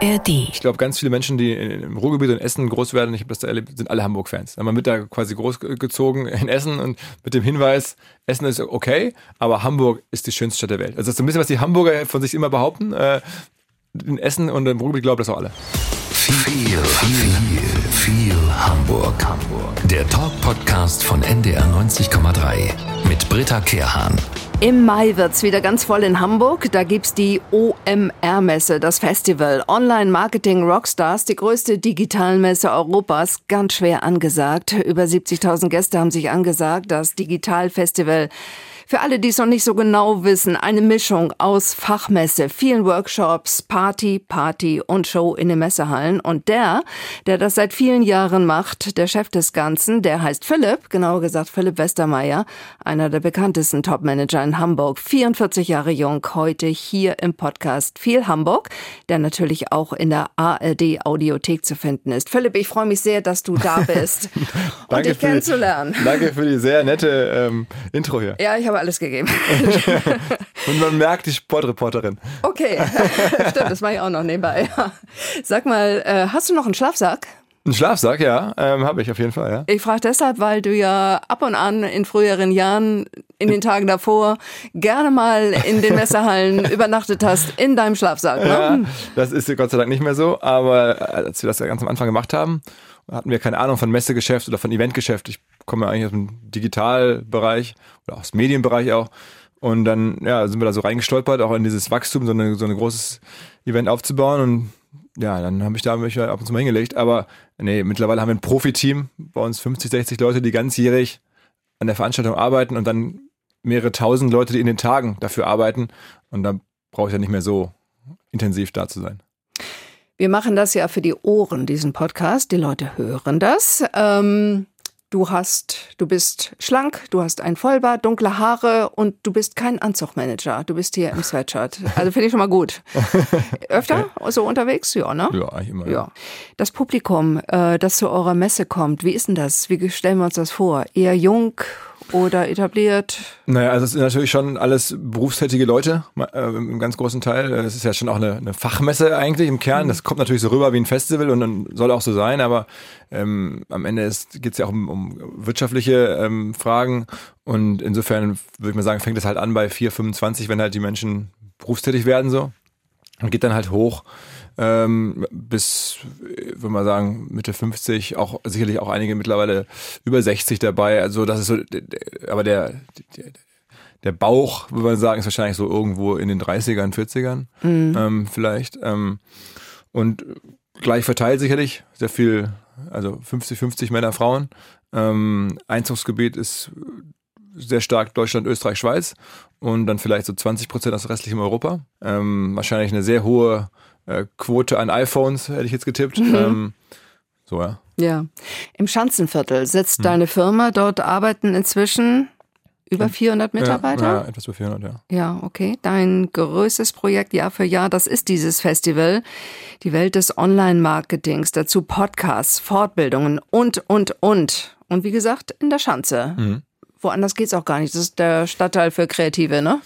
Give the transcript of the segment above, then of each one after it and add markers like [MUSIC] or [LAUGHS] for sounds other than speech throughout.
ARD. Ich glaube, ganz viele Menschen, die im Ruhrgebiet und Essen groß werden, ich habe das da erlebt, sind alle Hamburg-Fans. Man wird da quasi großgezogen in Essen und mit dem Hinweis, Essen ist okay, aber Hamburg ist die schönste Stadt der Welt. Also das ist so ein bisschen, was die Hamburger von sich immer behaupten. Äh, in Essen und im Ruhrgebiet glauben das auch alle. Viel, viel, viel Hamburg. Hamburg. Der Talk-Podcast von NDR 90,3 mit Britta Kehrhahn. Im Mai wird's wieder ganz voll in Hamburg. Da gibt's die OMR-Messe, das Festival. Online-Marketing Rockstars, die größte Digitalmesse Europas. Ganz schwer angesagt. Über 70.000 Gäste haben sich angesagt. Das Digitalfestival für alle, die es noch nicht so genau wissen, eine Mischung aus Fachmesse, vielen Workshops, Party, Party und Show in den Messehallen. Und der, der das seit vielen Jahren macht, der Chef des Ganzen, der heißt Philipp, genauer gesagt Philipp Westermeier, einer der bekanntesten Topmanager in Hamburg, 44 Jahre jung, heute hier im Podcast Viel Hamburg, der natürlich auch in der ARD Audiothek zu finden ist. Philipp, ich freue mich sehr, dass du da [LAUGHS] bist und dich kennenzulernen. Die, danke für die sehr nette ähm, Intro hier. Ja, ich habe alles gegeben. [LAUGHS] Und man merkt die Sportreporterin. Okay, [LAUGHS] stimmt, das mache ich auch noch nebenbei. Sag mal, äh, hast du noch einen Schlafsack? Ein Schlafsack, ja, ähm, habe ich auf jeden Fall, ja. Ich frage deshalb, weil du ja ab und an in früheren Jahren, in den Tagen davor, gerne mal in den Messerhallen [LAUGHS] übernachtet hast, in deinem Schlafsack. Ne? Ja, das ist Gott sei Dank nicht mehr so, aber als wir das ganz am Anfang gemacht haben, hatten wir keine Ahnung von Messegeschäft oder von Eventgeschäft. Ich komme ja eigentlich aus dem Digitalbereich oder aus dem Medienbereich auch. Und dann ja, sind wir da so reingestolpert, auch in dieses Wachstum, so, eine, so ein großes Event aufzubauen. Und ja, dann habe ich da mich ab und zu mal hingelegt. Aber nee, mittlerweile haben wir ein Profiteam, bei uns 50, 60 Leute, die ganzjährig an der Veranstaltung arbeiten und dann mehrere tausend Leute, die in den Tagen dafür arbeiten. Und da brauche ich ja nicht mehr so intensiv da zu sein. Wir machen das ja für die Ohren, diesen Podcast. Die Leute hören das. Ähm Du hast, du bist schlank, du hast ein Vollbart, dunkle Haare und du bist kein Anzugmanager. Du bist hier im Sweatshirt. Also finde ich schon mal gut. [LAUGHS] Öfter so unterwegs? Ja, ne? Ja, eigentlich immer. Ja. ja. Das Publikum, äh, das zu eurer Messe kommt, wie ist denn das? Wie stellen wir uns das vor? Eher jung oder etabliert? Naja, also es sind natürlich schon alles berufstätige Leute, äh, im ganz großen Teil. Es ist ja schon auch eine, eine Fachmesse eigentlich im Kern. Mhm. Das kommt natürlich so rüber wie ein Festival und dann soll auch so sein, aber ähm, am Ende geht es ja auch um, um wirtschaftliche ähm, Fragen und insofern würde ich mal sagen, fängt es halt an bei 4, 25, wenn halt die Menschen berufstätig werden so und geht dann halt hoch ähm, bis, würde man sagen, Mitte 50, auch sicherlich auch einige mittlerweile über 60 dabei. Also das ist so, aber der, der, der Bauch, würde man sagen, ist wahrscheinlich so irgendwo in den 30ern, 40ern mhm. ähm, vielleicht. Ähm, und gleich verteilt sicherlich, sehr viel, also 50, 50 Männer, Frauen. Ähm, Einzugsgebiet ist sehr stark Deutschland, Österreich, Schweiz und dann vielleicht so 20 Prozent aus restlichem Europa. Ähm, wahrscheinlich eine sehr hohe äh, Quote an iPhones, hätte ich jetzt getippt. Mhm. Ähm, so, ja. Ja. Im Schanzenviertel sitzt hm. deine Firma. Dort arbeiten inzwischen über 400 Mitarbeiter? Ja, ja, etwas über 400, ja. Ja, okay. Dein größtes Projekt Jahr für Jahr, das ist dieses Festival. Die Welt des Online-Marketings, dazu Podcasts, Fortbildungen und, und, und. Und wie gesagt, in der Schanze. Mhm. Woanders geht's auch gar nicht. Das ist der Stadtteil für Kreative, ne?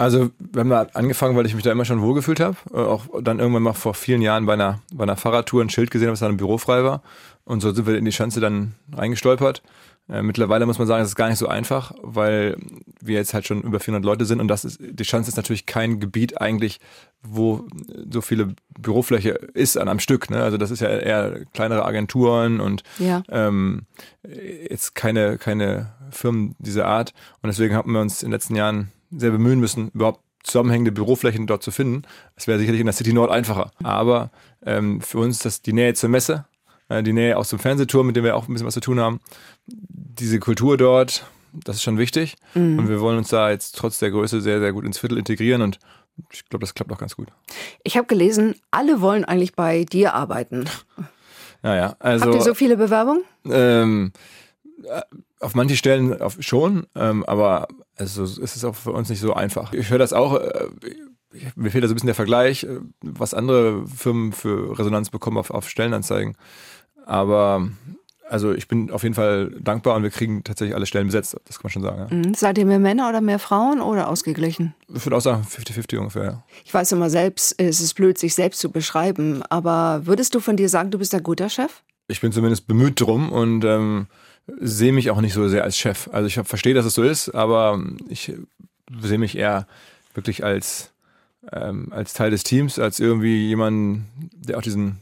Also wir haben da angefangen, weil ich mich da immer schon wohlgefühlt habe. Äh, auch dann irgendwann mal vor vielen Jahren bei einer, bei einer Fahrradtour ein Schild gesehen, was da im Büro frei war. Und so sind wir in die Schanze dann reingestolpert. Äh, mittlerweile muss man sagen, es ist gar nicht so einfach, weil wir jetzt halt schon über 400 Leute sind und das ist, die Schanze ist natürlich kein Gebiet eigentlich, wo so viele Bürofläche ist an einem Stück. Ne? Also das ist ja eher kleinere Agenturen und ja. ähm, jetzt keine, keine Firmen dieser Art. Und deswegen haben wir uns in den letzten Jahren sehr bemühen müssen, überhaupt zusammenhängende Büroflächen dort zu finden. Es wäre sicherlich in der City Nord einfacher. Aber ähm, für uns ist das die Nähe zur Messe, äh, die Nähe auch zum Fernsehturm, mit dem wir auch ein bisschen was zu tun haben. Diese Kultur dort, das ist schon wichtig. Mhm. Und wir wollen uns da jetzt trotz der Größe sehr, sehr gut ins Viertel integrieren und ich glaube, das klappt auch ganz gut. Ich habe gelesen, alle wollen eigentlich bei dir arbeiten. [LAUGHS] Naja, also. Habt ihr so viele Bewerbungen? Ähm, äh, auf manche Stellen schon, ähm, aber also es ist auch für uns nicht so einfach. Ich höre das auch, äh, mir fehlt da so ein bisschen der Vergleich, äh, was andere Firmen für Resonanz bekommen auf, auf Stellenanzeigen. Aber also ich bin auf jeden Fall dankbar und wir kriegen tatsächlich alle Stellen besetzt. Das kann man schon sagen. Ja. Mhm. Seid ihr mehr Männer oder mehr Frauen oder ausgeglichen? Ich würde auch sagen 50-50 ungefähr. Ja. Ich weiß immer selbst, es ist blöd, sich selbst zu beschreiben, aber würdest du von dir sagen, du bist ein guter Chef? Ich bin zumindest bemüht drum und ähm, sehe mich auch nicht so sehr als Chef. Also ich verstehe, dass es so ist, aber ich sehe mich eher wirklich als, ähm, als Teil des Teams, als irgendwie jemand, der auch diesen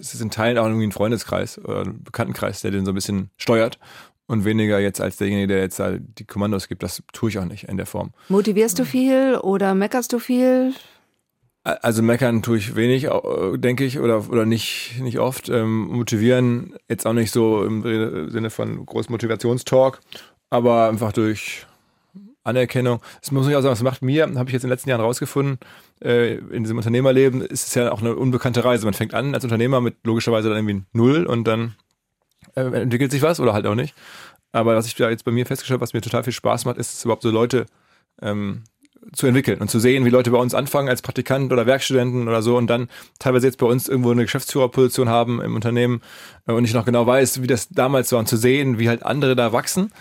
es ist in Teilen auch irgendwie ein Freundeskreis oder ein Bekanntenkreis, der den so ein bisschen steuert und weniger jetzt als derjenige, der jetzt halt die Kommandos gibt. Das tue ich auch nicht in der Form. Motivierst du viel oder meckerst du viel? Also meckern tue ich wenig, denke ich, oder, oder nicht, nicht oft. Ähm, motivieren jetzt auch nicht so im Sinne von großem Motivationstalk, aber einfach durch Anerkennung. Das muss ich auch sagen, was macht mir, habe ich jetzt in den letzten Jahren rausgefunden, äh, in diesem Unternehmerleben ist es ja auch eine unbekannte Reise. Man fängt an als Unternehmer mit logischerweise dann irgendwie null und dann äh, entwickelt sich was oder halt auch nicht. Aber was ich da jetzt bei mir festgestellt habe, was mir total viel Spaß macht, ist überhaupt so Leute ähm, zu entwickeln und zu sehen, wie Leute bei uns anfangen als Praktikant oder Werkstudenten oder so und dann teilweise jetzt bei uns irgendwo eine Geschäftsführerposition haben im Unternehmen äh, und ich noch genau weiß, wie das damals war und zu sehen, wie halt andere da wachsen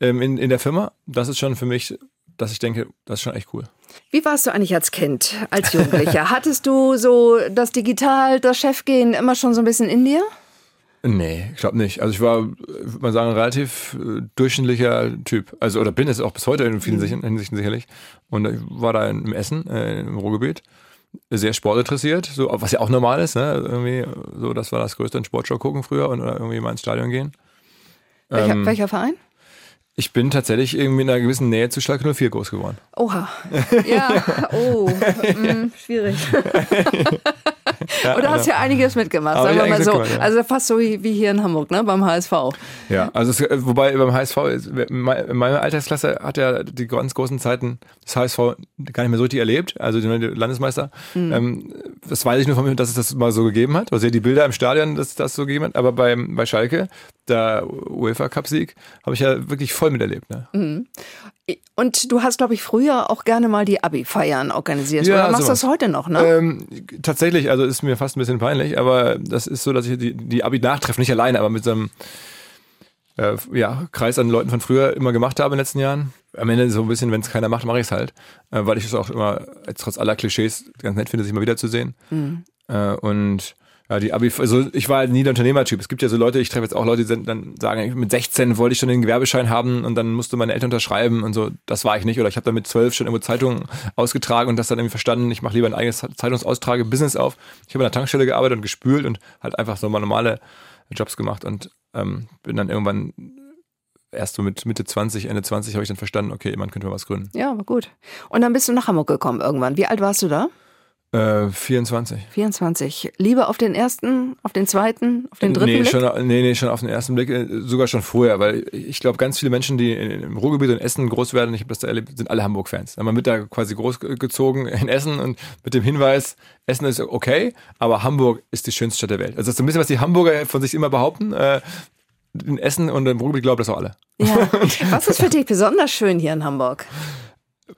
ähm, in, in der Firma, das ist schon für mich, dass ich denke, das ist schon echt cool. Wie warst du eigentlich als Kind, als Jugendlicher? [LAUGHS] Hattest du so das Digital, das Chefgehen immer schon so ein bisschen in dir? Nee, ich glaube nicht. Also ich war, würde man sagen, ein relativ äh, durchschnittlicher Typ. Also oder bin es auch bis heute in vielen mhm. Hinsichten sicherlich. Und ich war da im Essen, äh, im Ruhrgebiet, sehr sportinteressiert, so was ja auch normal ist, ne? Irgendwie so, das war das größte in Sportshow gucken früher und oder irgendwie mal ins Stadion gehen. Welcher, ähm, welcher Verein? Ich bin tatsächlich irgendwie in einer gewissen Nähe zu Schalke 04 groß geworden. Oha. [LAUGHS] Ja, oh, mm, schwierig. [LAUGHS] ja, Oder hast ja einiges mitgemacht, sagen wir mal so. Gemacht, ja. Also fast so wie, hier in Hamburg, ne, beim HSV. Ja, also es, wobei beim HSV, in meiner Altersklasse hat ja die ganz großen Zeiten des HSV gar nicht mehr so richtig erlebt, also die Landesmeister. Mhm. Ähm, das weiß ich nur von mir, dass es das mal so gegeben hat. Also die Bilder im Stadion, dass das so gegeben hat. Aber bei, bei Schalke, der UEFA Cup Sieg, habe ich ja wirklich voll miterlebt. Ne? Mhm. Und du hast, glaube ich, früher auch gerne mal die Abi-Feiern organisiert. Ja, Oder machst du das heute noch, ne? Ähm, tatsächlich, also ist mir fast ein bisschen peinlich, aber das ist so, dass ich die, die Abi nachtreffe, nicht alleine, aber mit so einem äh, ja, Kreis an Leuten von früher immer gemacht habe in den letzten Jahren. Am Ende so ein bisschen, wenn es keiner macht, mache ich es halt. Äh, weil ich es auch immer, trotz aller Klischees, ganz nett finde, sich mal wiederzusehen. Mhm. Äh, und ja, die Abi, also ich war nie der Unternehmertyp. Es gibt ja so Leute, ich treffe jetzt auch Leute, die dann sagen, mit 16 wollte ich schon den Gewerbeschein haben und dann musste meine Eltern unterschreiben und so. Das war ich nicht. Oder ich habe dann mit 12 schon irgendwo Zeitungen ausgetragen und das dann irgendwie verstanden, ich mache lieber ein eigenes Zeitungsaustrage-Business auf. Ich habe an der Tankstelle gearbeitet und gespült und halt einfach so mal normale Jobs gemacht und ähm, bin dann irgendwann erst so mit Mitte 20, Ende 20 habe ich dann verstanden, okay, man könnte mal was gründen. Ja, war gut. Und dann bist du nach Hamburg gekommen irgendwann. Wie alt warst du da? Äh, 24. 24. Lieber auf den ersten, auf den zweiten, auf den dritten nee, Blick? Schon, nee, nee, schon auf den ersten Blick, äh, sogar schon vorher, weil ich glaube, ganz viele Menschen, die im Ruhrgebiet und Essen groß werden, ich habe das da erlebt, sind alle Hamburg-Fans. Man wird da quasi großgezogen in Essen und mit dem Hinweis, Essen ist okay, aber Hamburg ist die schönste Stadt der Welt. Also das ist so ein bisschen, was die Hamburger von sich immer behaupten. Äh, in Essen und im Ruhrgebiet glauben das auch alle. Ja. [LAUGHS] Was ist für dich besonders schön hier in Hamburg?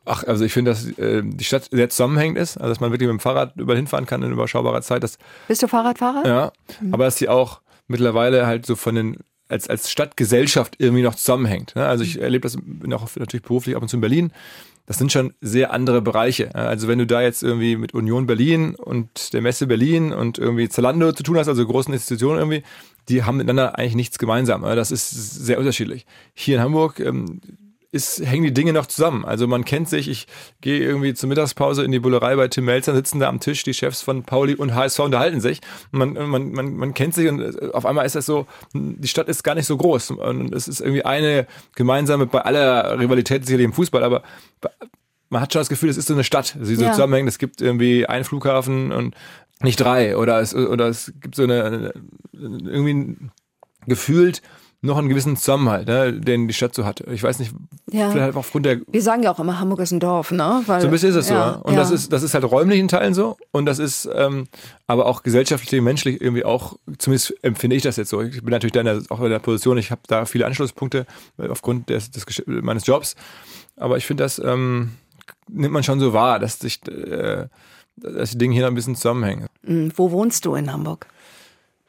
Ach, also ich finde, dass äh, die Stadt sehr zusammenhängend ist, also dass man wirklich mit dem Fahrrad überall hinfahren kann in überschaubarer Zeit. Dass, Bist du Fahrradfahrer? Ja, mhm. aber dass sie auch mittlerweile halt so von den als, als Stadtgesellschaft irgendwie noch zusammenhängt. Ne? Also ich mhm. erlebe das bin auch natürlich beruflich ab und zu in Berlin. Das sind schon sehr andere Bereiche. Also wenn du da jetzt irgendwie mit Union Berlin und der Messe Berlin und irgendwie Zalando zu tun hast, also großen Institutionen irgendwie, die haben miteinander eigentlich nichts gemeinsam. Das ist sehr unterschiedlich. Hier in Hamburg ähm, ist, hängen die Dinge noch zusammen. Also man kennt sich, ich gehe irgendwie zur Mittagspause in die Bullerei bei Tim Melzer, sitzen da am Tisch, die Chefs von Pauli und HSV unterhalten sich. Man, man, man, man kennt sich und äh, auf einmal ist das so, die Stadt ist gar nicht so groß. Und es ist irgendwie eine gemeinsame, bei aller Rivalität sicherlich im Fußball, aber man hat schon das Gefühl, es ist so eine Stadt, sie so ja. zusammenhängt. Es gibt irgendwie einen Flughafen und nicht drei. Oder es, oder es gibt so eine, irgendwie gefühlt noch einen gewissen Zusammenhalt, ne, den die Stadt so hat. Ich weiß nicht, ja. vielleicht aufgrund der. Wir sagen ja auch immer, Hamburg ist ein Dorf, ne? Weil, so ein bisschen ist es ja, so. Und ja. das ist, das ist halt räumlich in Teilen so. Und das ist ähm, aber auch gesellschaftlich, menschlich irgendwie auch, zumindest empfinde ich das jetzt so. Ich bin natürlich da in der, auch in der Position, ich habe da viele Anschlusspunkte aufgrund des, des meines Jobs. Aber ich finde, das ähm, nimmt man schon so wahr, dass sich äh, dass die Dinge hier noch ein bisschen zusammenhängen. Mhm. Wo wohnst du in Hamburg?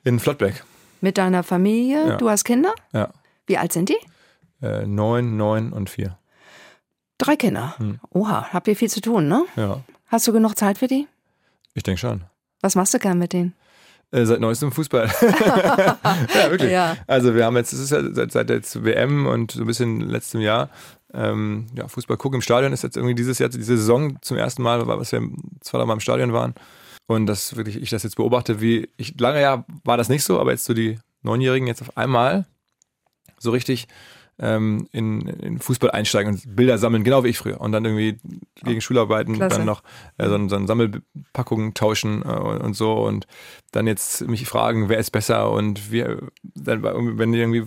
In Flottbeck. Mit deiner Familie? Ja. Du hast Kinder? Ja. Wie alt sind die? Äh, neun, neun und vier. Drei Kinder. Hm. Oha, habt ihr viel zu tun, ne? Ja, Hast du genug Zeit für die? ich denke schon. Was machst du gern mit denen? Äh, seit neuestem Fußball. [LAUGHS] [LAUGHS] ja, wirklich. Ja. Also wir haben jetzt, es ist ja seit, seit jetzt WM und so ein bisschen letztem Jahr, ähm, ja, Fußball gucken im Stadion ist jetzt irgendwie dieses Jahr, diese Saison zum ersten Mal, was wir zwei Mal im Stadion waren. Und das wirklich, ich das jetzt beobachte, wie ich, lange ja war das nicht so, aber jetzt so die Neunjährigen jetzt auf einmal so richtig ähm, in, in Fußball einsteigen und Bilder sammeln, genau wie ich früher. Und dann irgendwie gegen Schularbeiten Klasse. dann noch äh, so, so Sammelpackungen tauschen äh, und, und so und dann jetzt mich fragen, wer ist besser und wir, dann, wenn irgendwie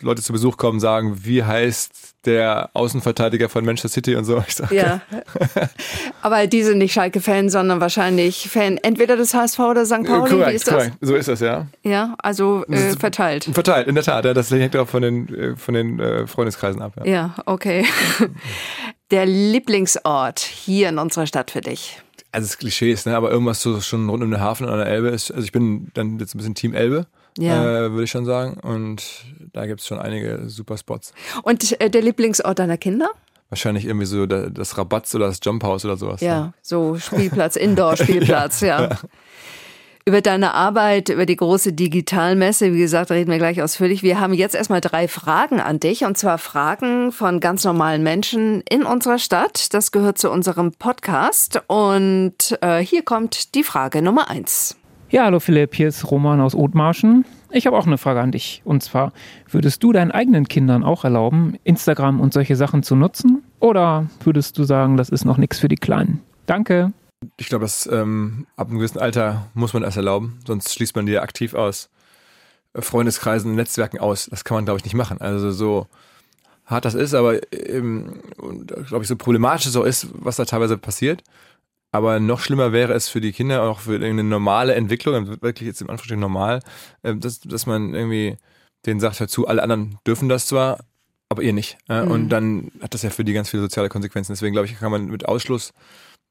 Leute zu Besuch kommen, sagen, wie heißt der Außenverteidiger von Manchester City und so. [LAUGHS] Ich sag, Ja. [LAUGHS] Aber die sind nicht Schalke-Fan, sondern wahrscheinlich Fan entweder des HSV oder St. Pauli. Wie korrekt, ist das? korrekt. So ist das, ja. Ja, also Das äh, ist- verteilt. Verteilt, in der Tat. Ja, das hängt auch von den, äh, von den äh, Freundeskreisen ab. Ja. Ja, okay. [LAUGHS] Der Lieblingsort hier in unserer Stadt für dich. Also es ist Klischees, ne? aber irgendwas so schon rund um den Hafen an der Elbe ist, also ich bin dann jetzt ein bisschen Team Elbe, Ja. äh, würde ich schon sagen. Und da gibt es schon einige super Spots. Und äh, der Lieblingsort deiner Kinder? Wahrscheinlich irgendwie so da- das Rabatz oder das Jump House oder sowas. Ja, so Spielplatz, Indoor-Spielplatz, [LAUGHS] ja. Über deine Arbeit, über die große Digitalmesse, wie gesagt, reden wir gleich ausführlich. Wir haben jetzt erstmal drei Fragen an dich und zwar Fragen von ganz normalen Menschen in unserer Stadt. Das gehört zu unserem Podcast und äh, hier kommt die Frage Nummer eins. Ja, hallo Philipp, hier ist Roman aus Othmarschen. Ich habe auch eine Frage an dich. Und zwar, würdest du deinen eigenen Kindern auch erlauben, Instagram und solche Sachen zu nutzen? Oder würdest du sagen, das ist noch nichts für die Kleinen? Danke. Ich glaube, dass ähm, ab einem gewissen Alter muss man das erlauben, sonst schließt man die aktiv aus äh, Freundeskreisen und Netzwerken aus. Das kann man, glaube ich, nicht machen. Also so hart das ist, aber ähm, glaube ich, so problematisch es auch ist, was da teilweise passiert. Aber noch schlimmer wäre es für die Kinder, auch für eine normale Entwicklung, wirklich jetzt im Anführungsstrichen normal, äh, dass, dass man irgendwie denen sagt, hör zu, alle anderen dürfen das zwar, aber ihr nicht. Mhm. Und dann hat das ja für die ganz viele soziale Konsequenzen. Deswegen glaube ich, kann man mit Ausschluss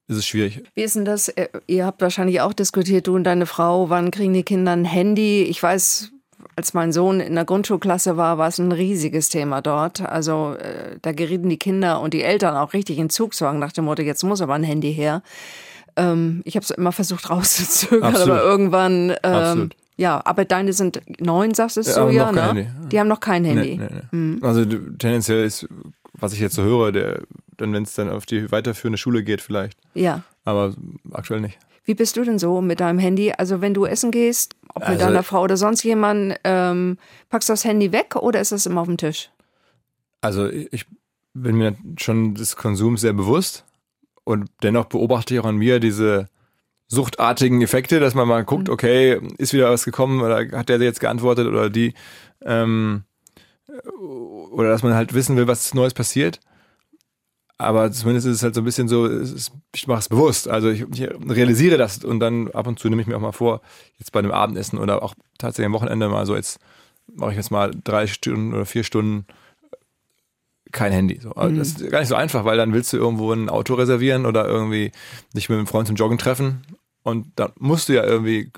ist es schwierig. Wie ist denn das? Äh, Ihr habt wahrscheinlich auch diskutiert, du und deine Frau, wann kriegen die Kinder ein Handy? Ich weiß, als mein Sohn in der Grundschulklasse war, war es ein riesiges Thema dort. Also äh, da gerieten die Kinder und die Eltern auch richtig in Zugzwang nach dem Motto, jetzt muss aber ein Handy her. Ähm, ich habe es immer versucht [LAUGHS] rauszuzögern, Absolut. aber irgendwann, ähm, ja, aber deine sind neun, sagst du es Ja, so, ja, noch kein ne? Handy. Die haben noch kein Handy. Nee, nee, nee. Also d- tendenziell ist, was ich jetzt so höre, der, dann wenn es dann auf die weiterführende Schule geht vielleicht. Ja. Aber aktuell nicht. Wie bist du denn so mit deinem Handy? Also wenn du essen gehst, ob mit Also- deiner Frau oder sonst jemand, ähm, packst du das Handy weg oder ist das immer auf dem Tisch? Also ich bin mir schon des Konsums sehr bewusst und dennoch beobachte ich auch an mir diese suchtartigen Effekte, dass man mal guckt, okay, ist wieder was gekommen oder hat der jetzt geantwortet oder die ähm, oder dass man halt wissen will, was Neues passiert. Aber zumindest ist es halt so ein bisschen so, ich mache es bewusst. Also ich, ich realisiere das und dann ab und zu nehme ich mir auch mal vor, jetzt bei einem Abendessen oder auch tatsächlich am Wochenende mal so, jetzt mache ich jetzt mal drei Stunden oder vier Stunden kein Handy. So. Aber Das ist gar nicht so einfach, weil dann willst du irgendwo ein Auto reservieren oder irgendwie dich mit einem Freund zum Joggen treffen und dann musst du ja irgendwie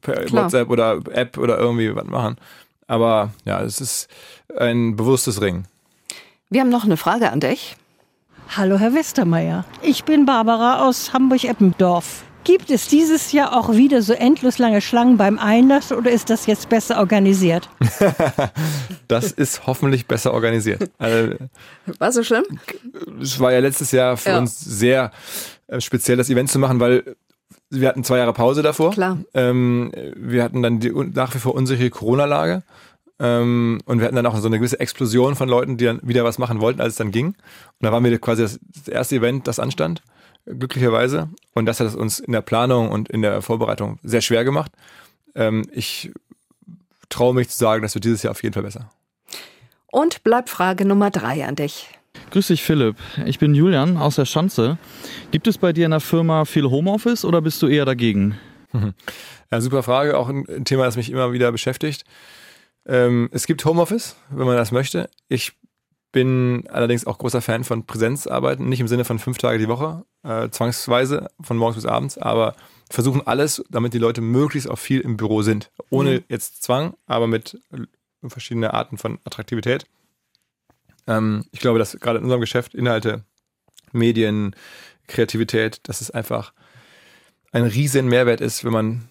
per Klar. WhatsApp oder App oder irgendwie was machen. Aber ja, es ist ein bewusstes Ringen. Wir haben noch eine Frage an dich. Hallo, Herr Westermeier. Ich bin Barbara aus Hamburg-Eppendorf. Gibt es dieses Jahr auch wieder so endlos lange Schlangen beim Einlass oder ist das jetzt besser organisiert? [LAUGHS] Das ist hoffentlich besser organisiert. Also, War so schlimm? es war ja letztes Jahr für Ja. uns sehr äh, speziell, das Event zu machen, weil wir hatten zwei Jahre Pause davor. Klar. Ähm, wir hatten dann die nach wie vor unsichere Corona-Lage. Ähm, und wir hatten dann auch so eine gewisse Explosion von Leuten, die dann wieder was machen wollten, als es dann ging. Und da waren wir quasi das, das erste Event, das anstand, glücklicherweise. Und das hat es uns in der Planung und in der Vorbereitung sehr schwer gemacht. Ähm, ich traue mich zu sagen, das wird dieses Jahr auf jeden Fall besser. Und bleibt Frage Nummer drei an dich. Grüß dich, Philipp. Ich bin Julian aus der Schanze. Gibt es bei dir in der Firma viel Homeoffice oder bist du eher dagegen? [LAUGHS] Ja, super Frage, auch ein Thema, das mich immer wieder beschäftigt. Ähm, es gibt Homeoffice, wenn man das möchte. Ich bin allerdings auch großer Fan von Präsenzarbeiten, nicht im Sinne von fünf Tage die Woche, äh, zwangsweise von morgens bis abends, aber versuchen alles, damit die Leute möglichst auch viel im Büro sind. Ohne Mhm. jetzt Zwang, aber mit verschiedenen Arten von Attraktivität. Ähm, ich glaube, dass gerade in unserem Geschäft Inhalte, Medien, Kreativität, dass es einfach ein riesen Mehrwert ist, wenn man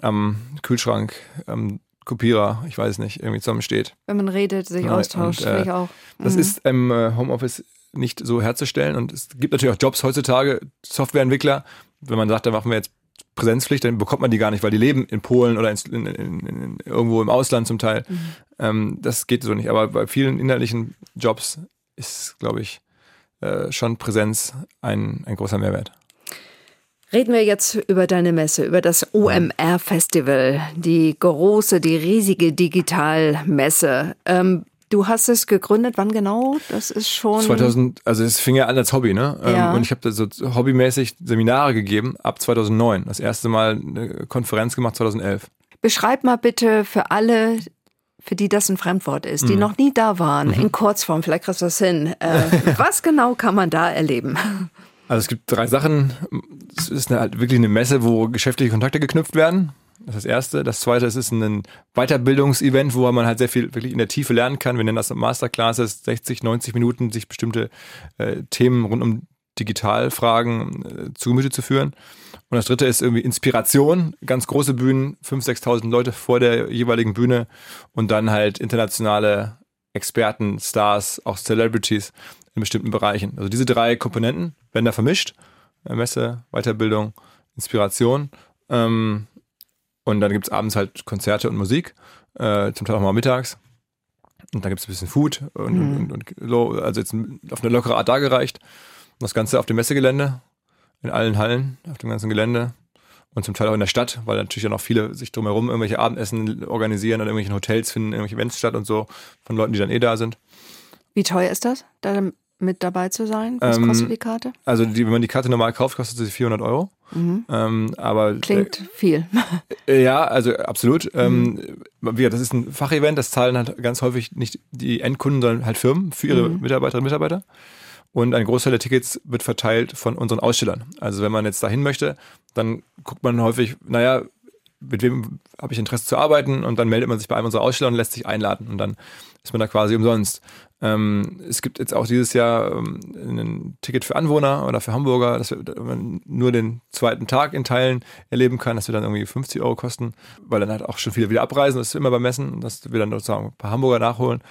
am Kühlschrank, am Kopierer, ich weiß nicht, irgendwie zusammen steht. Wenn man redet, sich Ja, austauscht, und, äh, ich auch. Das Mhm. ist im äh, Homeoffice nicht so herzustellen und es gibt natürlich auch Jobs heutzutage, Softwareentwickler, wenn man sagt, da machen wir jetzt Präsenzpflicht, dann bekommt man die gar nicht, weil die leben in Polen oder in, in, in, irgendwo im Ausland zum Teil. Mhm. Ähm, das geht so nicht. Aber bei vielen inhaltlichen Jobs ist, glaube ich, äh, schon Präsenz ein, ein großer Mehrwert. Reden wir jetzt über deine Messe, über das OMR Festival, die große, die riesige Digitalmesse. Ähm, du hast es gegründet, wann genau? Das ist schon. 2000, also es fing ja an als Hobby, ne? Ähm, Ja. Und ich habe da so hobbymäßig Seminare gegeben ab 2009. Das erste Mal eine Konferenz gemacht 2011. Beschreib mal bitte für alle, für die das ein Fremdwort ist, die Mhm. noch nie da waren, in Kurzform, vielleicht kriegst du das hin. Äh, [LAUGHS] was genau kann man da erleben? Also es gibt drei Sachen. Es ist eine, halt wirklich eine Messe, wo geschäftliche Kontakte geknüpft werden. Das ist das Erste. Das Zweite, es ist ein Weiterbildungsevent, wo man halt sehr viel wirklich in der Tiefe lernen kann. Wir nennen das Masterclasses, 60, 90 Minuten, sich bestimmte äh, Themen rund um Digitalfragen äh, zu Gemüte zu führen. Und das Dritte ist irgendwie Inspiration. Ganz große Bühnen, 5.000, 6.000 Leute vor der jeweiligen Bühne und dann halt internationale Experten, Stars, auch Celebrities in bestimmten Bereichen. Also diese drei Komponenten werden da vermischt. Äh, Messe, Weiterbildung, Inspiration. Ähm, und dann gibt es abends halt Konzerte und Musik, äh, zum Teil auch mal mittags. Und dann gibt es ein bisschen Food und, Mhm. und, und, also jetzt auf eine lockere Art dargereicht. Und das Ganze auf dem Messegelände, in allen Hallen, auf dem ganzen Gelände. Und zum Teil auch in der Stadt, weil natürlich auch noch viele sich drumherum irgendwelche Abendessen organisieren oder irgendwelchen Hotels finden, irgendwelche Events statt und so, von Leuten, die dann eh da sind. Wie teuer ist das, da mit dabei zu sein? Was Ähm, kostet die Karte? Also die, wenn man die Karte normal kauft, kostet sie 400 Euro. Ähm, aber Klingt viel. [LAUGHS] Äh, ja, also absolut. Ähm, wie gesagt, das ist ein Fachevent, das zahlen halt ganz häufig nicht die Endkunden, sondern halt Firmen für ihre Mitarbeiterinnen und Mitarbeiter. Und ein Großteil der Tickets wird verteilt von unseren Ausstellern. Also wenn man jetzt dahin möchte, dann guckt man häufig, naja, mit wem habe ich Interesse zu arbeiten und dann meldet man sich bei einem unserer Aussteller und lässt sich einladen und dann ist man da quasi umsonst. Ähm, es gibt jetzt auch dieses Jahr ähm, ein Ticket für Anwohner oder für Hamburger, dass wir, dass man nur den zweiten Tag in Teilen erleben kann, das wird dann irgendwie 50 Euro kosten, weil dann halt auch schon viele wieder abreisen, das ist immer beim Messen, dass wir dann sozusagen ein paar Hamburger nachholen.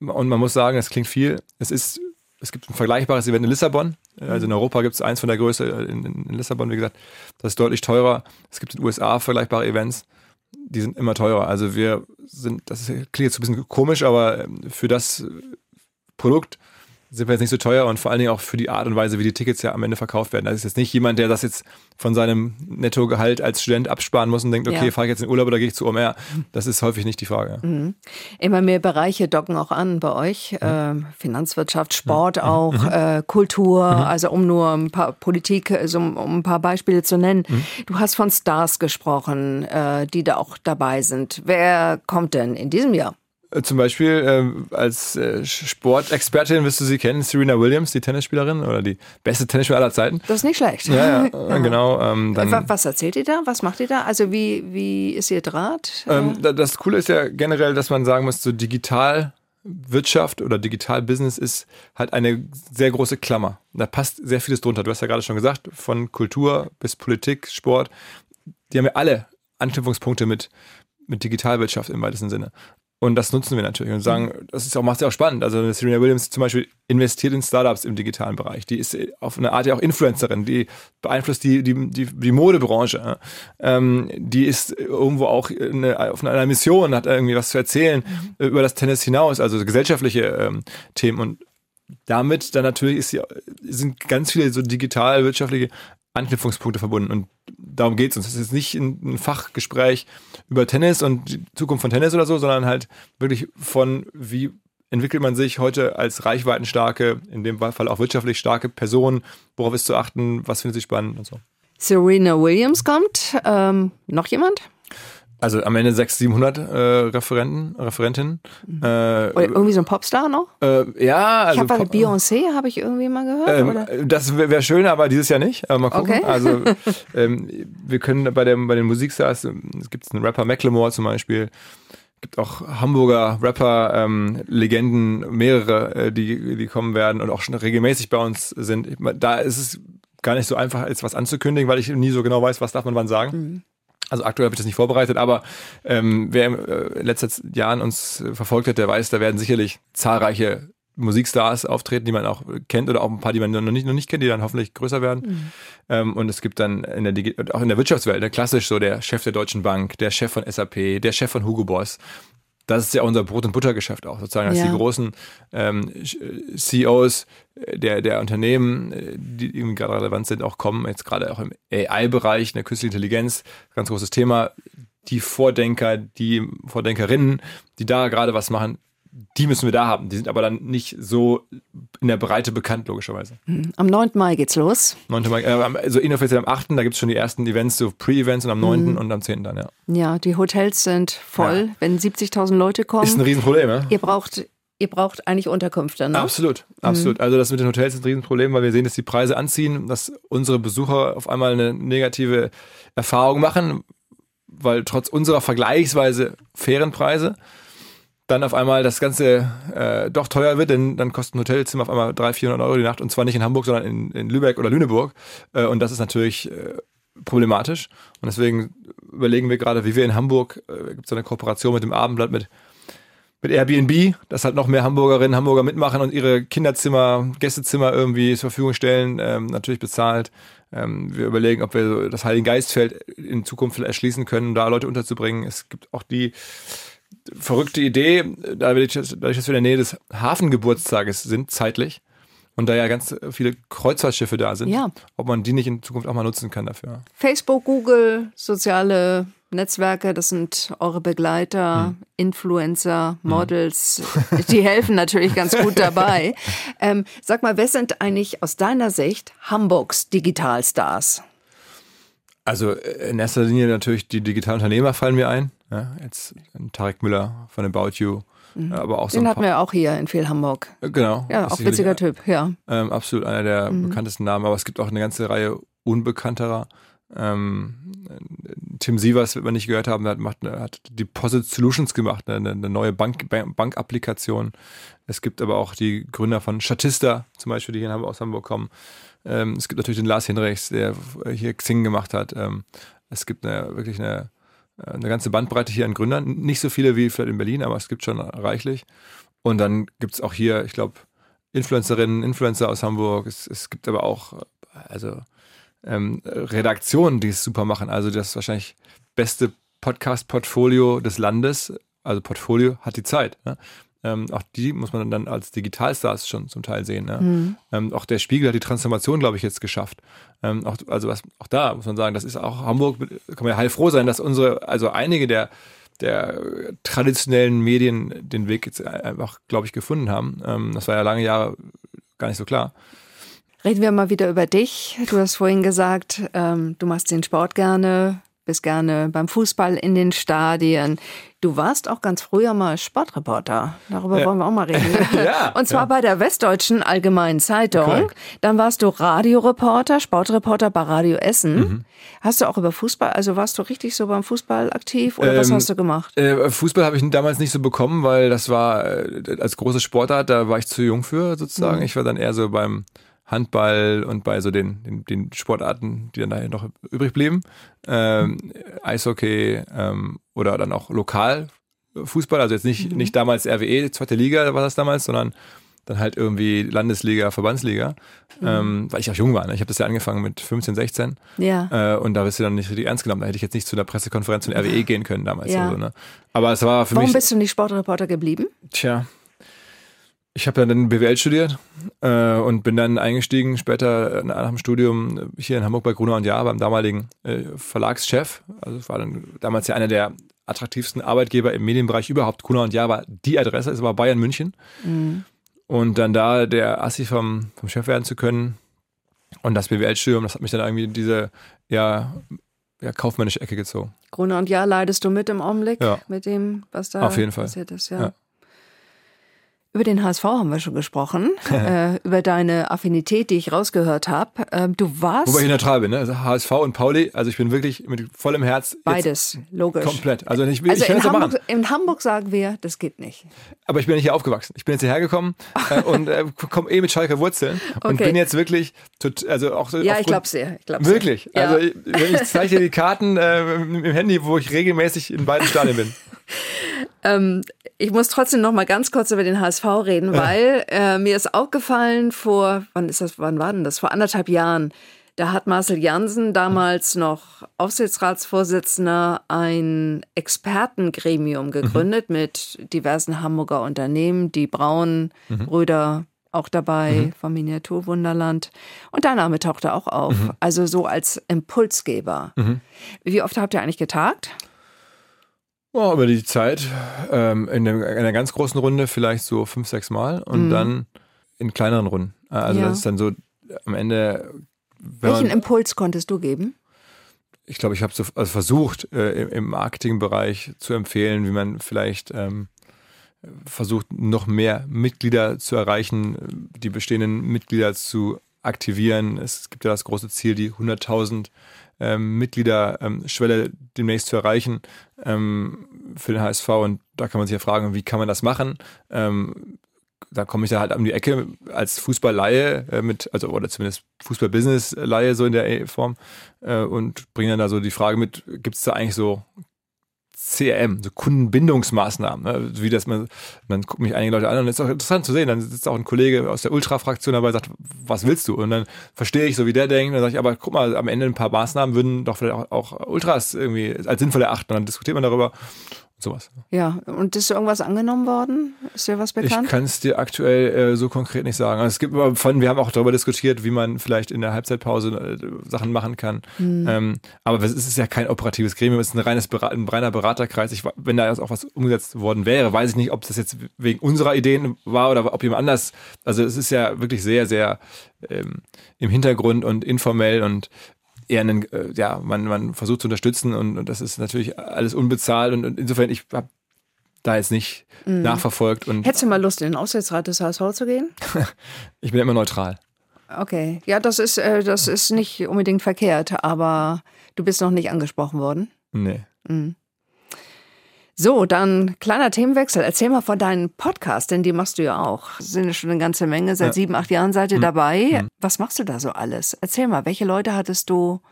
Und man muss sagen, es klingt viel. Es ist, es gibt ein vergleichbares Event in Lissabon. Also in Europa gibt es eins von der Größe in, in Lissabon, wie gesagt, das ist deutlich teurer. Es gibt in den USA vergleichbare Events die sind immer teurer. Also wir sind, das klingt jetzt ein bisschen komisch, aber ähm, für das Produkt sind wir jetzt nicht so teuer und vor allen Dingen auch für die Art und Weise, wie die Tickets ja am Ende verkauft werden. Das ist jetzt nicht jemand, der das jetzt von seinem Nettogehalt als Student absparen muss und denkt, okay, Ja. fahre ich jetzt in Urlaub oder gehe ich zu OMR. Das ist häufig nicht die Frage. Immer mehr Bereiche docken auch an bei euch. Ähm, Finanzwirtschaft, Sport auch, äh, Kultur, also um nur ein paar Politik, also um, um ein paar Beispiele zu nennen. Du hast von Stars gesprochen, äh, die da auch dabei sind. Wer kommt denn in diesem Jahr? Äh, Zum Beispiel ähm, als äh, Sportexpertin wirst du sie kennen, Serena Williams, die Tennisspielerin oder die beste Tennisspielerin aller Zeiten. Das ist nicht schlecht. Ja, ja, [LAUGHS] äh, genau. Ähm, dann, Wa- Was erzählt ihr da? Was macht ihr da? Also wie, wie ist ihr Draht? Ähm, da- das Coole ist ja generell, dass man sagen muss, so Digitalwirtschaft oder Digitalbusiness ist halt eine sehr große Klammer. Da passt sehr vieles drunter. Du hast ja gerade schon gesagt, von Kultur bis Politik, Sport. Die haben ja alle Anknüpfungspunkte mit, mit Digitalwirtschaft im weitesten Sinne. Und das nutzen wir natürlich und sagen, das ist auch, macht es ja auch spannend. Also Serena Williams zum Beispiel investiert in Startups im digitalen Bereich. Die ist auf eine Art ja auch Influencerin, die beeinflusst die, die, die, die Modebranche. Ähm, die ist irgendwo auch eine, auf einer Mission, hat irgendwie was zu erzählen über das Tennis hinaus, also gesellschaftliche ähm, Themen. Und damit dann natürlich ist sie, sind ganz viele so digital-wirtschaftliche Anknüpfungspunkte verbunden. Und darum geht es uns. Es ist nicht ein, Fachgespräch über Tennis und die Zukunft von Tennis oder so, sondern halt wirklich von, wie entwickelt man sich heute als reichweitenstarke, in dem Fall auch wirtschaftlich starke Person, worauf ist zu achten, was findet sich spannend und so. Serena Williams kommt. Ähm, noch jemand? Also am Ende 600, 700 äh, Referenten, Referentinnen. Äh, Oder irgendwie so ein Popstar noch? äh, ja, Ich also habe Pop- Beyoncé, habe ich irgendwie mal gehört. ähm, das wäre wär schön, aber dieses Jahr nicht. Aber mal gucken. Okay. Also [LAUGHS] ähm, wir können bei, dem, bei den Musikstars, ähm, es gibt einen Rapper Macklemore zum Beispiel, gibt auch Hamburger Rapper, ähm, Legenden, mehrere, äh, die, die kommen werden und auch schon regelmäßig bei uns sind. Ich Da ist es gar nicht so einfach, jetzt was anzukündigen, weil ich nie so genau weiß, was darf man wann sagen. Also aktuell habe ich das nicht vorbereitet, aber ähm, wer im, äh, in letzten Jahren uns äh, verfolgt hat, der weiß, da werden sicherlich zahlreiche Musikstars auftreten, die man auch kennt oder auch ein paar, die man noch nicht, noch nicht kennt, die dann hoffentlich größer werden. Ähm, und es gibt dann in der Digi auch in der Wirtschaftswelt, ne, klassisch so der Chef der Deutschen Bank, der Chef von SAP, der Chef von Hugo Boss. Das ist ja unser Brot- und Buttergeschäft auch sozusagen, dass Ja. die großen ähm, CEOs der, der Unternehmen, äh, die irgendwie gerade relevant sind, auch kommen, jetzt gerade auch im AI-Bereich, in der künstlichen Intelligenz, ganz großes Thema. Die Vordenker, die Vordenkerinnen, die da gerade was machen, die müssen wir da haben. Die sind aber dann nicht so in der Breite bekannt, logischerweise. Am 9. Mai geht's los. 9. Mai, äh, also inoffiziell am 8., da gibt es schon die ersten Events, so Pre-Events und am 9. Mhm. und am 10. dann, ja. Ja, die Hotels sind voll, wenn 70.000 Leute kommen. Ist ein Riesenproblem, ja? ihr braucht, ihr braucht eigentlich Unterkünfte, ne? Absolut, absolut. Also das mit den Hotels ist ein Riesenproblem, weil wir sehen, dass die Preise anziehen, dass unsere Besucher auf einmal eine negative Erfahrung machen, weil trotz unserer vergleichsweise fairen Preise dann auf einmal das Ganze äh, doch teuer wird, denn dann kosten Hotelzimmer auf einmal 300, 400 Euro die Nacht und zwar nicht in Hamburg, sondern in, in Lübeck oder Lüneburg. Äh, und das ist natürlich äh, problematisch. Und deswegen überlegen wir gerade, wie wir in Hamburg, äh, gibt es eine Kooperation mit dem Abendblatt, mit mit Airbnb, dass halt noch mehr Hamburgerinnen, Hamburger mitmachen und ihre Kinderzimmer, Gästezimmer irgendwie zur Verfügung stellen, ähm, natürlich bezahlt. Ähm, wir überlegen, ob wir das Heiligen Geistfeld in Zukunft erschließen können, um da Leute unterzubringen. Es gibt auch die verrückte Idee, dadurch, dass wir in der Nähe des Hafengeburtstages sind, zeitlich, und da ja ganz viele Kreuzfahrtschiffe da sind, Ja. ob man die nicht in Zukunft auch mal nutzen kann dafür. Facebook, Google, soziale Netzwerke, das sind eure Begleiter, Hm. Influencer, Models, die helfen natürlich ganz gut [LAUGHS] dabei. Ähm, sag mal, wer sind eigentlich aus deiner Sicht Hamburgs Digitalstars? Also äh, in erster Linie natürlich die digitalen Unternehmer fallen mir ein. Ja, jetzt Tarek Müller von About You, äh, aber auch so Mhm. Den hatten wir auch hier in viel Hamburg. paar, genau. Ja, auch witziger Typ, ja. Ähm, absolut einer der Mhm. bekanntesten Namen, aber es gibt auch eine ganze Reihe unbekannterer. Ähm, Tim Sievers, wird man nicht gehört haben, der hat, macht, hat Deposit Solutions gemacht, eine, eine neue Bank, Bank- Bankapplikation. Es gibt aber auch die Gründer von Statista, zum Beispiel, die hier aus Hamburg kommen. Ähm, es gibt natürlich den Lars Hinrichs, der hier Xing gemacht hat. Ähm, es gibt eine, wirklich eine, eine ganze Bandbreite hier an Gründern. Nicht so viele wie vielleicht in Berlin, aber es gibt schon reichlich. Und dann gibt es auch hier, ich glaube, Influencerinnen, Influencer aus Hamburg. Es, es gibt aber auch, äh, also ähm, Redaktionen, die es super machen. Also das wahrscheinlich beste Podcast-Portfolio des Landes, also Portfolio hat die Zeit. Ne? Ähm, auch die muss man dann als Digitalstars schon zum Teil sehen. Ne? Ähm, auch der Spiegel hat die Transformation, glaube ich, jetzt geschafft. Ähm, auch, also was, auch da muss man sagen, das ist auch Hamburg, kann man ja heilfroh sein, dass unsere, also einige der der traditionellen Medien den Weg jetzt einfach, glaube ich, gefunden haben. Ähm, das war ja lange Jahre gar nicht so klar. Reden wir mal wieder über dich. Du hast vorhin gesagt, ähm, du machst den Sport gerne, bist gerne beim Fußball in den Stadien. Du warst auch ganz früher mal Sportreporter. Darüber Ja. wollen wir auch mal reden. [LAUGHS] Ja, Und zwar ja. bei der Westdeutschen Allgemeinen Zeitung. Korrekt. Dann warst du Radioreporter, Sportreporter bei Radio Essen. Mhm. Hast du auch über Fußball, also warst du richtig so beim Fußball aktiv oder was Ähm, hast du gemacht? Äh, Fußball habe ich damals nicht so bekommen, weil das war äh, als große Sportart, da war ich zu jung für sozusagen. Ich war dann eher so beim Handball und bei so den, den, den Sportarten, die dann daher noch übrig blieben. Ähm, Eishockey ähm, oder dann auch Lokalfußball, also jetzt nicht, nicht damals RWE, zweite Liga war das damals, sondern dann halt irgendwie Landesliga, Verbandsliga, ähm, weil ich auch jung war. Ne? Ich habe das ja angefangen mit 15, 16 Ja. äh, und da bist du dann nicht richtig ernst genommen. Da hätte ich jetzt nicht zu einer Pressekonferenz von RWE gehen können damals. Ja. so, ne? Aber es war für Warum mich, bist du nicht Sportreporter geblieben? tja, ich habe dann BWL studiert äh, und bin dann eingestiegen später nach dem Studium hier in Hamburg bei Gruner und Jahr beim damaligen äh, Verlagschef. Also war dann damals ja einer der attraktivsten Arbeitgeber im Medienbereich überhaupt. Gruner und Jahr war die Adresse, es war Bayern München. Und dann da der Assi vom, vom Chef werden zu können und das BWL-Studium, das hat mich dann irgendwie in diese ja, ja, kaufmännische Ecke gezogen. Gruner und Jahr leidest du mit im Augenblick Ja. mit dem, was da Auf jeden Fall. passiert ist, ja. Ja. Über den HSV haben wir schon gesprochen, [LAUGHS] äh, über deine Affinität, die ich rausgehört habe. Ähm, du warst Wobei ich neutral bin, ne? Also HSV und Pauli, also ich bin wirklich mit vollem Herz beides, logisch. komplett. Also ich, will- Also ich kann in das Hamburg, machen. in Hamburg sagen wir, das geht nicht. Aber ich bin nicht hier aufgewachsen. Ich bin jetzt hierher gekommen äh, [LAUGHS] und äh, komme eh mit Schalker Wurzeln und Okay. bin jetzt wirklich, tot, also auch so Ja, ich glaub's dir. Ich glaub's Wirklich. Ja. Also ich- ich zeige dir die Karten äh, im Handy, wo ich regelmäßig in beiden Stadien bin. [LAUGHS] Ähm, ich muss trotzdem noch mal ganz kurz über den HSV reden, weil äh, mir ist aufgefallen vor, wann ist das, wann war denn das? Vor anderthalb Jahren. Da hat Marcel Jansen, damals noch Aufsichtsratsvorsitzender, ein Expertengremium gegründet mit diversen Hamburger Unternehmen, die Braun, Brüder auch dabei, vom Miniaturwunderland. Und dein Name tauchte auch auf. Also so als Impulsgeber. Wie oft habt ihr eigentlich getagt? Oh, über die Zeit, ähm, in, der, in einer ganz großen Runde vielleicht so fünf, sechs Mal und Mhm. dann in kleineren Runden. Also Ja. das ist dann so am Ende, Welchen man, Impuls konntest du geben? ich glaube, ich habe so, also versucht, äh, im- im Marketingbereich zu empfehlen, wie man vielleicht ähm, versucht, noch mehr Mitglieder zu erreichen, die bestehenden Mitglieder zu aktivieren. Es gibt ja das große Ziel, die 100.000 ähm, Mitglieder-Schwelle demnächst zu erreichen ähm, für den HSV. Und da kann man sich ja fragen, wie kann man das machen? Ähm, da komme ich da halt um die Ecke als Fußballleihe äh, mit, also oder zumindest Fußball-Business-Leihe so in der Form äh, und bringe dann da so die Frage mit, gibt es da eigentlich so CRM, so Kundenbindungsmaßnahmen, ne? wie das man, dann gucken mich einige Leute an und es ist auch interessant zu sehen, dann sitzt auch ein Kollege aus der Ultra-Fraktion dabei und sagt, was willst du? Und dann verstehe ich so, wie der denkt, und dann sage ich, aber guck mal, am Ende ein paar Maßnahmen würden doch vielleicht auch, auch Ultras irgendwie als sinnvoll erachten und dann diskutiert man darüber und sowas. Ja, und ist irgendwas angenommen worden? Ist dir was bekannt? Ich kann es dir aktuell äh, so konkret nicht sagen. Also es gibt von, wir haben auch darüber diskutiert, wie man vielleicht in der Halbzeitpause äh, Sachen machen kann. Hm. Ähm, aber es ist ja kein operatives Gremium, es ist ein reines Berat, ein reiner Beraterkreis. Ich, wenn da jetzt auch was umgesetzt worden wäre, weiß ich nicht, ob das jetzt wegen unserer Ideen war oder ob jemand anders. Also es ist ja wirklich sehr, sehr ähm, im Hintergrund und informell und eher einen, äh, ja, man, man versucht zu unterstützen und, und das ist natürlich alles unbezahlt und, und insofern, ich habe da jetzt nicht nachverfolgt und Hättest du mal Lust, in den Aufsichtsrat des HSV zu gehen? [LAUGHS] ich bin immer neutral. Okay. Ja, das ist, äh, das ist nicht unbedingt verkehrt, aber du bist noch nicht angesprochen worden. Nee. So, dann kleiner Themenwechsel. Erzähl mal von deinem Podcast, denn die machst du ja auch. Sind ja schon eine ganze Menge. Seit Ja. sieben, acht Jahren seid ihr dabei. Was machst du da so alles? Erzähl mal, welche Leute hattest du?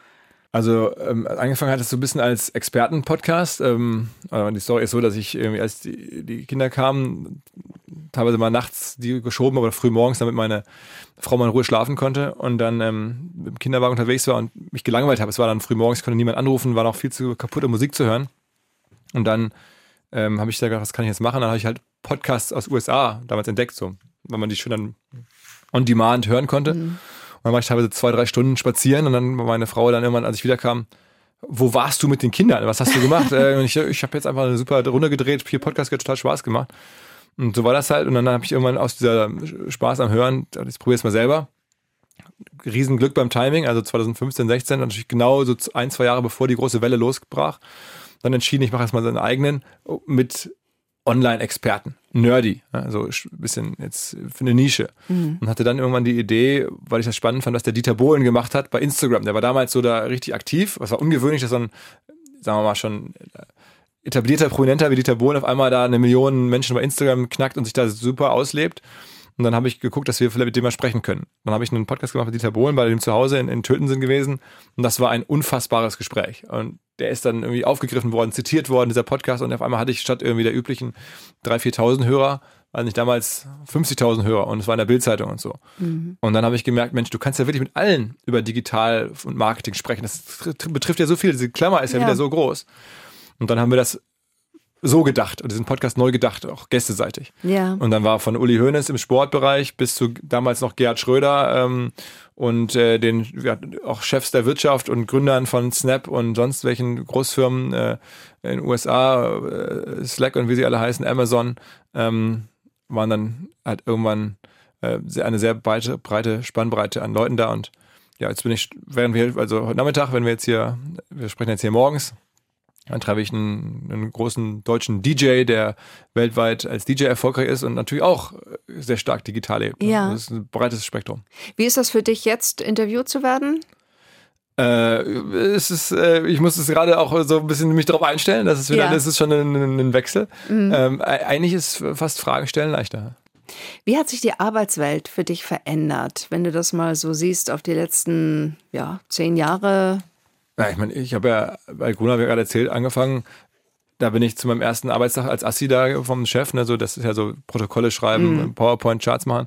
Also ähm, angefangen hat es so ein bisschen als Experten-Podcast. Ähm, aber die Story ist so, dass ich irgendwie, als die, die Kinder kamen, teilweise mal nachts die geschoben oder früh morgens, damit meine Frau mal in Ruhe schlafen konnte und dann ähm, mit dem Kinderwagen unterwegs war und mich gelangweilt habe. Es war dann früh morgens, konnte niemand anrufen, war noch viel zu kaputte Musik zu hören. Und dann ähm, habe ich da gedacht, was kann ich jetzt machen? Dann habe ich halt Podcasts aus USA damals entdeckt, so, weil man die schon dann on demand hören konnte. Und dann war ich teilweise zwei, drei Stunden spazieren und dann war meine Frau dann irgendwann, als ich wiederkam, wo warst du mit den Kindern? Was hast du gemacht? [LAUGHS] Äh, und ich ich habe jetzt einfach eine super Runde gedreht, vier Podcasts, hat total Spaß gemacht. Und so war das halt. Und dann habe ich irgendwann aus dieser Spaß am Hören, ich probiere es mal selber. Riesenglück beim Timing, also 2015, 16, und natürlich genau so ein, zwei Jahre bevor die große Welle losbrach, dann entschieden, ich mache erstmal so einen eigenen mit Online-Experten. Nerdy, also ein bisschen jetzt für eine Nische. Und hatte dann irgendwann die Idee, weil ich das spannend fand, was der Dieter Bohlen gemacht hat bei Instagram. Der war damals so da richtig aktiv. Was war ungewöhnlich, dass so ein, sagen wir mal, schon etablierter, prominenter wie Dieter Bohlen auf einmal da eine Million Menschen bei Instagram knackt und sich da super auslebt. Und dann habe ich geguckt, dass wir vielleicht mit dem mal sprechen können. Dann habe ich einen Podcast gemacht mit Dieter Bohlen, bei dem zu Hause in, in Töten sind gewesen. Und das war ein unfassbares Gespräch. Und der ist dann irgendwie aufgegriffen worden, zitiert worden, dieser Podcast. Und auf einmal hatte ich statt irgendwie der üblichen 3.000, 4.000 Hörer, also nicht damals 50.000 Hörer. Und es war in der Bildzeitung und so. Und dann habe ich gemerkt, Mensch, du kannst ja wirklich mit allen über Digital und Marketing sprechen. Das tr- betrifft ja so viel. Diese Klammer ist ja, Ja. wieder so groß. Und dann haben wir das so gedacht und diesen Podcast neu gedacht, auch gästeseitig. Ja. Und dann war von Uli Hoeneß im Sportbereich bis zu damals noch Gerhard Schröder ähm, und äh, den ja, auch Chefs der Wirtschaft und Gründern von Snap und sonst welchen Großfirmen äh, in den USA, äh, Slack und wie sie alle heißen, Amazon, ähm, waren dann halt irgendwann äh, eine sehr breite, breite Spannbreite an Leuten da und ja, jetzt bin ich, während wir, also heute Nachmittag, wenn wir jetzt hier wir sprechen jetzt hier morgens, dann treffe ich einen, einen, großen deutschen DJ, der weltweit als DJ erfolgreich ist und natürlich auch sehr stark digital lebt. Ja. Das ist ein breites Spektrum. Wie ist das für dich jetzt, interviewt zu werden? Äh, es ist, äh, ich muss es gerade auch so ein bisschen mich darauf einstellen. Das ist wieder, Ja. das ist schon ein, ein Wechsel. Ähm, e- eigentlich ist fast Fragen stellen leichter. Wie hat sich die Arbeitswelt für dich verändert, wenn du das mal so siehst auf die letzten ja, zehn Jahre? Ja, ich meine, ich habe ja bei Gruner, wie gerade erzählt, angefangen. Da bin ich zu meinem ersten Arbeitstag als Assi da vom Chef, ne, so, das ist ja so Protokolle schreiben, PowerPoint-Charts machen.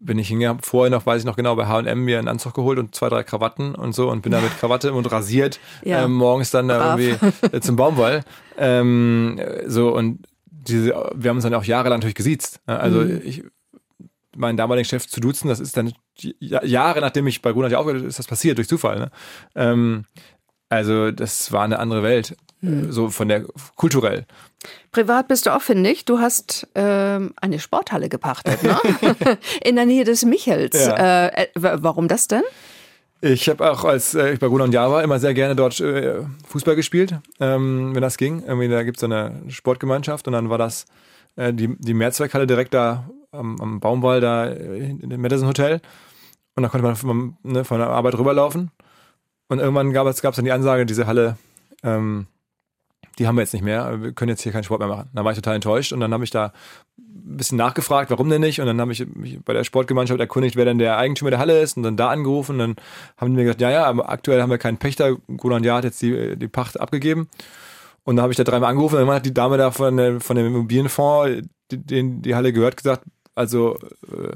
Bin ich hingegangen, vorher noch, weiß ich noch genau, bei H&M mir einen Anzug geholt und zwei, drei Krawatten und so und bin da mit Krawatte und rasiert [LAUGHS] Ja. ähm, morgens dann da irgendwie äh, zum Baumwall. Ähm, so und diese, wir haben uns dann auch jahrelang natürlich gesiezt. ne? Also ich, meinen damaligen Chef zu duzen, das ist dann Ja- Jahre nachdem ich bei Gunnar aufgehört habe, ist das passiert, durch Zufall. Ne? Ähm, also das war eine andere Welt, äh, so von der kulturell. Privat bist du auch findig. Du hast ähm, eine Sporthalle gepachtet, ne? [LAUGHS] In der Nähe des Michels. Ja. Äh, äh, wa- warum das denn? Ich habe auch, als äh, ich bei Gunnar und Jahr war, immer sehr gerne dort äh, Fußball gespielt, ähm, wenn das ging. Irgendwie, da gibt es so eine Sportgemeinschaft und dann war das äh, die, die Mehrzweckhalle direkt da am, am Baumwall, da in dem Madison Hotel. Und da konnte man von, ne, von der Arbeit rüberlaufen. Und irgendwann gab es gab's dann die Ansage, diese Halle, ähm, die haben wir jetzt nicht mehr, wir können jetzt hier keinen Sport mehr machen. Da war ich total enttäuscht und dann habe ich da ein bisschen nachgefragt, warum denn nicht? Und dann habe ich mich bei der Sportgemeinschaft erkundigt, wer denn der Eigentümer der Halle ist und dann da angerufen. Und dann haben die mir gesagt, ja, ja, aber aktuell haben wir keinen Pächter. Gunnar Jahr hat jetzt die, die Pacht abgegeben. Und dann habe ich da dreimal angerufen und dann hat die Dame da von, von dem Immobilienfonds, den die Halle gehört, gesagt, also äh,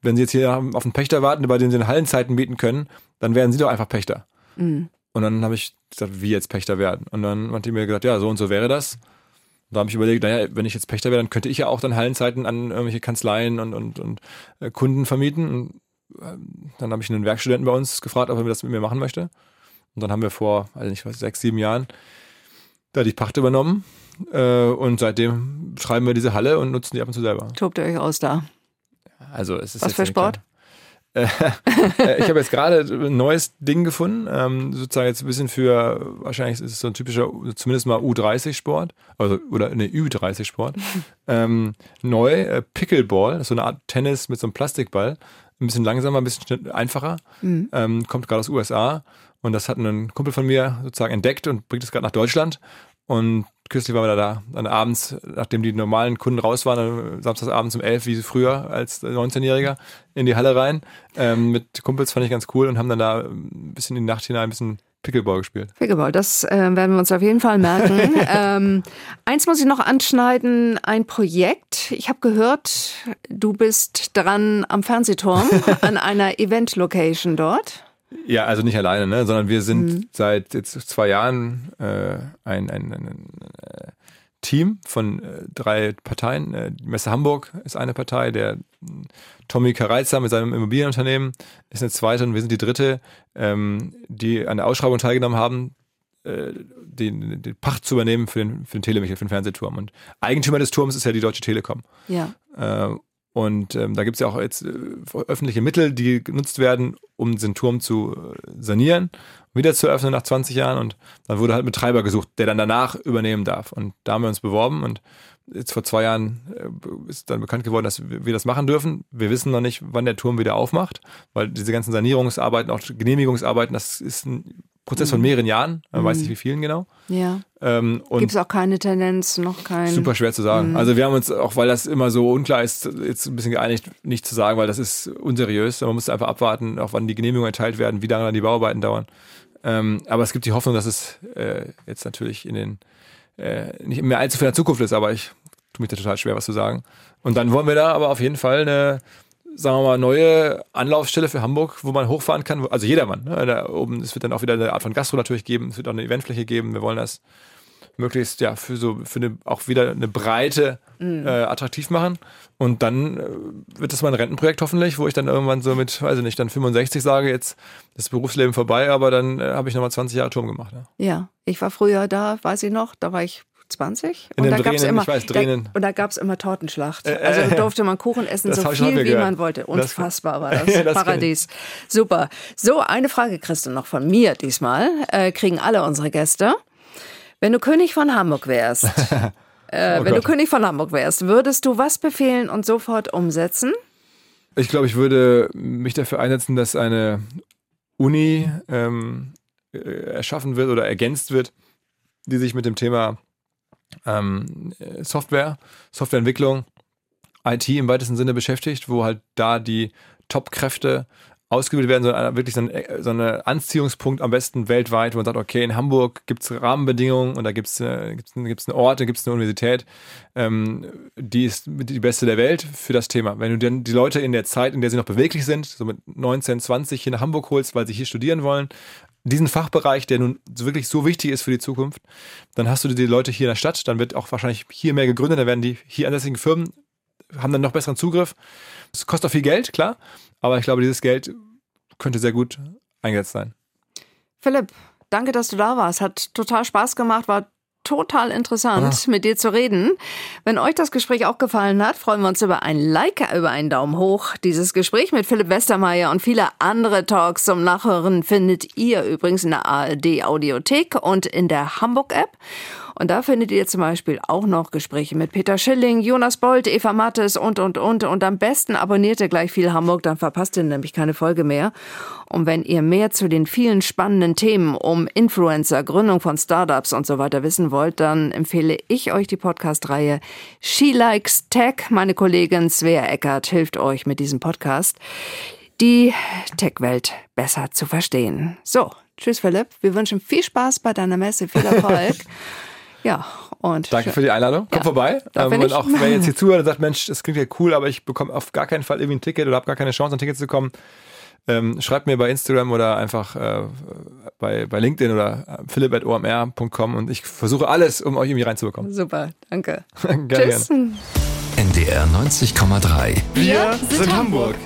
wenn Sie jetzt hier auf einen Pächter warten, bei dem Sie in Hallenzeiten mieten können, dann werden Sie doch einfach Pächter. Und dann habe ich gesagt, wie jetzt Pächter werden? Und dann hat die mir gesagt, ja, so und so wäre das. Und da habe ich überlegt, naja, wenn ich jetzt Pächter wäre, dann könnte ich ja auch dann Hallenzeiten an irgendwelche Kanzleien und, und, und äh, Kunden vermieten. Und ähm, dann habe ich einen Werkstudenten bei uns gefragt, ob er das mit mir machen möchte. Und dann haben wir vor, also nicht was, sechs, sieben Jahren da die Pacht übernommen. Äh, und seitdem schreiben wir diese Halle und nutzen die ab und zu selber. Tobt ihr euch aus da? Also es ist Was jetzt für Sport? Äh, [LAUGHS] ich habe jetzt gerade ein neues Ding gefunden, ähm, sozusagen jetzt ein bisschen für, wahrscheinlich ist es so ein typischer, zumindest mal U30-Sport, also, oder eine Ü30-Sport. [LAUGHS] ähm, neu, äh, Pickleball, so eine Art Tennis mit so einem Plastikball, ein bisschen langsamer, ein bisschen einfacher, ähm, kommt gerade aus USA und das hat ein Kumpel von mir sozusagen entdeckt und bringt es gerade nach Deutschland. Und kürzlich waren wir da, da dann abends, nachdem die normalen Kunden raus waren, äh, samstagsabends um 11, wie früher als 19-Jähriger, in die Halle rein. Ähm, mit Kumpels fand ich ganz cool und haben dann da ein bisschen in die Nacht hinein ein bisschen Pickleball gespielt. Pickleball, das äh, werden wir uns auf jeden Fall merken. [LAUGHS] ähm, eins muss ich noch anschneiden, ein Projekt. Ich habe gehört, du bist dran am Fernsehturm [LAUGHS] an einer Event-Location dort. Ja, also nicht alleine, ne? sondern wir sind seit jetzt zwei Jahren äh, ein, ein, ein, ein äh, Team von äh, drei Parteien. Äh, die Messe Hamburg ist eine Partei, der mh, Tommy Kareiza mit seinem Immobilienunternehmen ist eine zweite und wir sind die dritte, ähm, die an der Ausschreibung teilgenommen haben, äh, den, den Pacht zu übernehmen für den, für den Telemichel, für den Fernsehturm. Und Eigentümer des Turms ist ja die Deutsche Telekom. Ja. Und ähm, da gibt es ja auch jetzt äh, öffentliche Mittel, die genutzt werden, um den Turm zu äh, sanieren, wieder zu öffnen nach 20 Jahren. Und dann wurde halt ein Betreiber gesucht, der dann danach übernehmen darf. Und da haben wir uns beworben und jetzt vor zwei Jahren äh, ist dann bekannt geworden, dass wir das machen dürfen. Wir wissen noch nicht, wann der Turm wieder aufmacht, weil diese ganzen Sanierungsarbeiten, auch Genehmigungsarbeiten, das ist ein Prozess von mehreren Jahren. Man weiß nicht, wie vielen genau. Ja. Ähm, Gibt es auch keine Tendenz, noch kein. Super schwer zu sagen. Also wir haben uns, auch weil das immer so unklar ist, jetzt ein bisschen geeinigt, nicht zu sagen, weil das ist unseriös. Man muss einfach abwarten, auch wann die Genehmigungen erteilt werden, wie lange dann die Bauarbeiten dauern. Ähm, aber es gibt die Hoffnung, dass es äh, jetzt natürlich in den äh, nicht mehr allzu viel in der Zukunft ist, aber ich tue mich da total schwer, was zu sagen. Und dann wollen wir da aber auf jeden Fall eine, sagen wir mal, neue Anlaufstelle für Hamburg, wo man hochfahren kann. Also jedermann. Ne? Da oben, es wird dann auch wieder eine Art von Gastro natürlich geben, es wird auch eine Eventfläche geben. Wir wollen das möglichst ja für so für eine auch wieder eine Breite äh, attraktiv machen und dann äh, wird das mein Rentenprojekt hoffentlich, wo ich dann irgendwann so mit, weiß ich nicht, dann 65 sage, jetzt ist das Berufsleben vorbei, aber dann äh, habe ich nochmal 20 Jahre Turm gemacht. Ja. Ja, ich war früher da, weiß ich noch, da war ich 20. In und da gab's Drehnen, immer, weiß, da, und da gab es immer Tortenschlacht. Äh, also da äh, durfte man Kuchen essen, so viel wie gehört. man wollte. Unfassbar war [LAUGHS] das. Das. Paradies. Super. So, eine Frage du noch von mir diesmal. Äh, kriegen alle unsere Gäste. Wenn du König von Hamburg wärst, [LAUGHS] äh, Oh wenn du Gott. König von Hamburg wärst, würdest du was befehlen und sofort umsetzen? Ich glaube, ich würde mich dafür einsetzen, dass eine Uni ähm, äh, erschaffen wird oder ergänzt wird, die sich mit dem Thema ähm, äh, Software, Softwareentwicklung, IT im weitesten Sinne beschäftigt, wo halt da die Top-Kräfte ausgebildet werden, so eine, wirklich so ein so eine Anziehungspunkt am besten weltweit, wo man sagt, okay, in Hamburg gibt es Rahmenbedingungen und da gibt es äh, gibt's einen Ort, da gibt es eine Universität, ähm, die ist die beste der Welt für das Thema. Wenn du dann die Leute in der Zeit, in der sie noch beweglich sind, so mit 19, 20 hier nach Hamburg holst, weil sie hier studieren wollen, diesen Fachbereich, der nun wirklich so wichtig ist für die Zukunft, dann hast du die Leute hier in der Stadt, dann wird auch wahrscheinlich hier mehr gegründet, dann werden die hier ansässigen Firmen haben dann noch besseren Zugriff. Es kostet auch viel Geld, klar, aber ich glaube, dieses Geld könnte sehr gut eingesetzt sein. Philipp, danke, dass du da warst. Hat total Spaß gemacht, war total interessant, mit dir zu reden. Wenn euch das Gespräch auch gefallen hat, freuen wir uns über ein Like, über einen Daumen hoch. Dieses Gespräch mit Philipp Westermeier und viele andere Talks zum Nachhören findet ihr übrigens in der ARD Audiothek und in der Hamburg App. Und da findet ihr zum Beispiel auch noch Gespräche mit Peter Schilling, Jonas Bolt, Eva Mattes und, und, und. Und am besten abonniert ihr gleich viel Hamburg, dann verpasst ihr nämlich keine Folge mehr. Und wenn ihr mehr zu den vielen spannenden Themen um Influencer, Gründung von Startups und so weiter wissen wollt, dann empfehle ich euch die Podcast-Reihe She Likes Tech. Meine Kollegin Svea Eckert hilft euch mit diesem Podcast, die Tech-Welt besser zu verstehen. So, tschüss Philipp. Wir wünschen viel Spaß bei deiner Messe, viel [LAUGHS] Erfolg. Ja, und Danke für die Einladung. Kommt Ja, vorbei. Ähm, und auch wer jetzt hier [LAUGHS] zuhört und sagt, Mensch, das klingt ja cool, aber ich bekomme auf gar keinen Fall irgendwie ein Ticket oder habe gar keine Chance, an Tickets zu kommen. Ähm, schreibt mir bei Instagram oder einfach äh, bei, bei LinkedIn oder äh, philipp.omr.com und ich versuche alles, um euch irgendwie reinzubekommen. Super, danke. [LAUGHS] gerne, Tschüss. gerne. NDR 90,3. Wir sind Hamburg.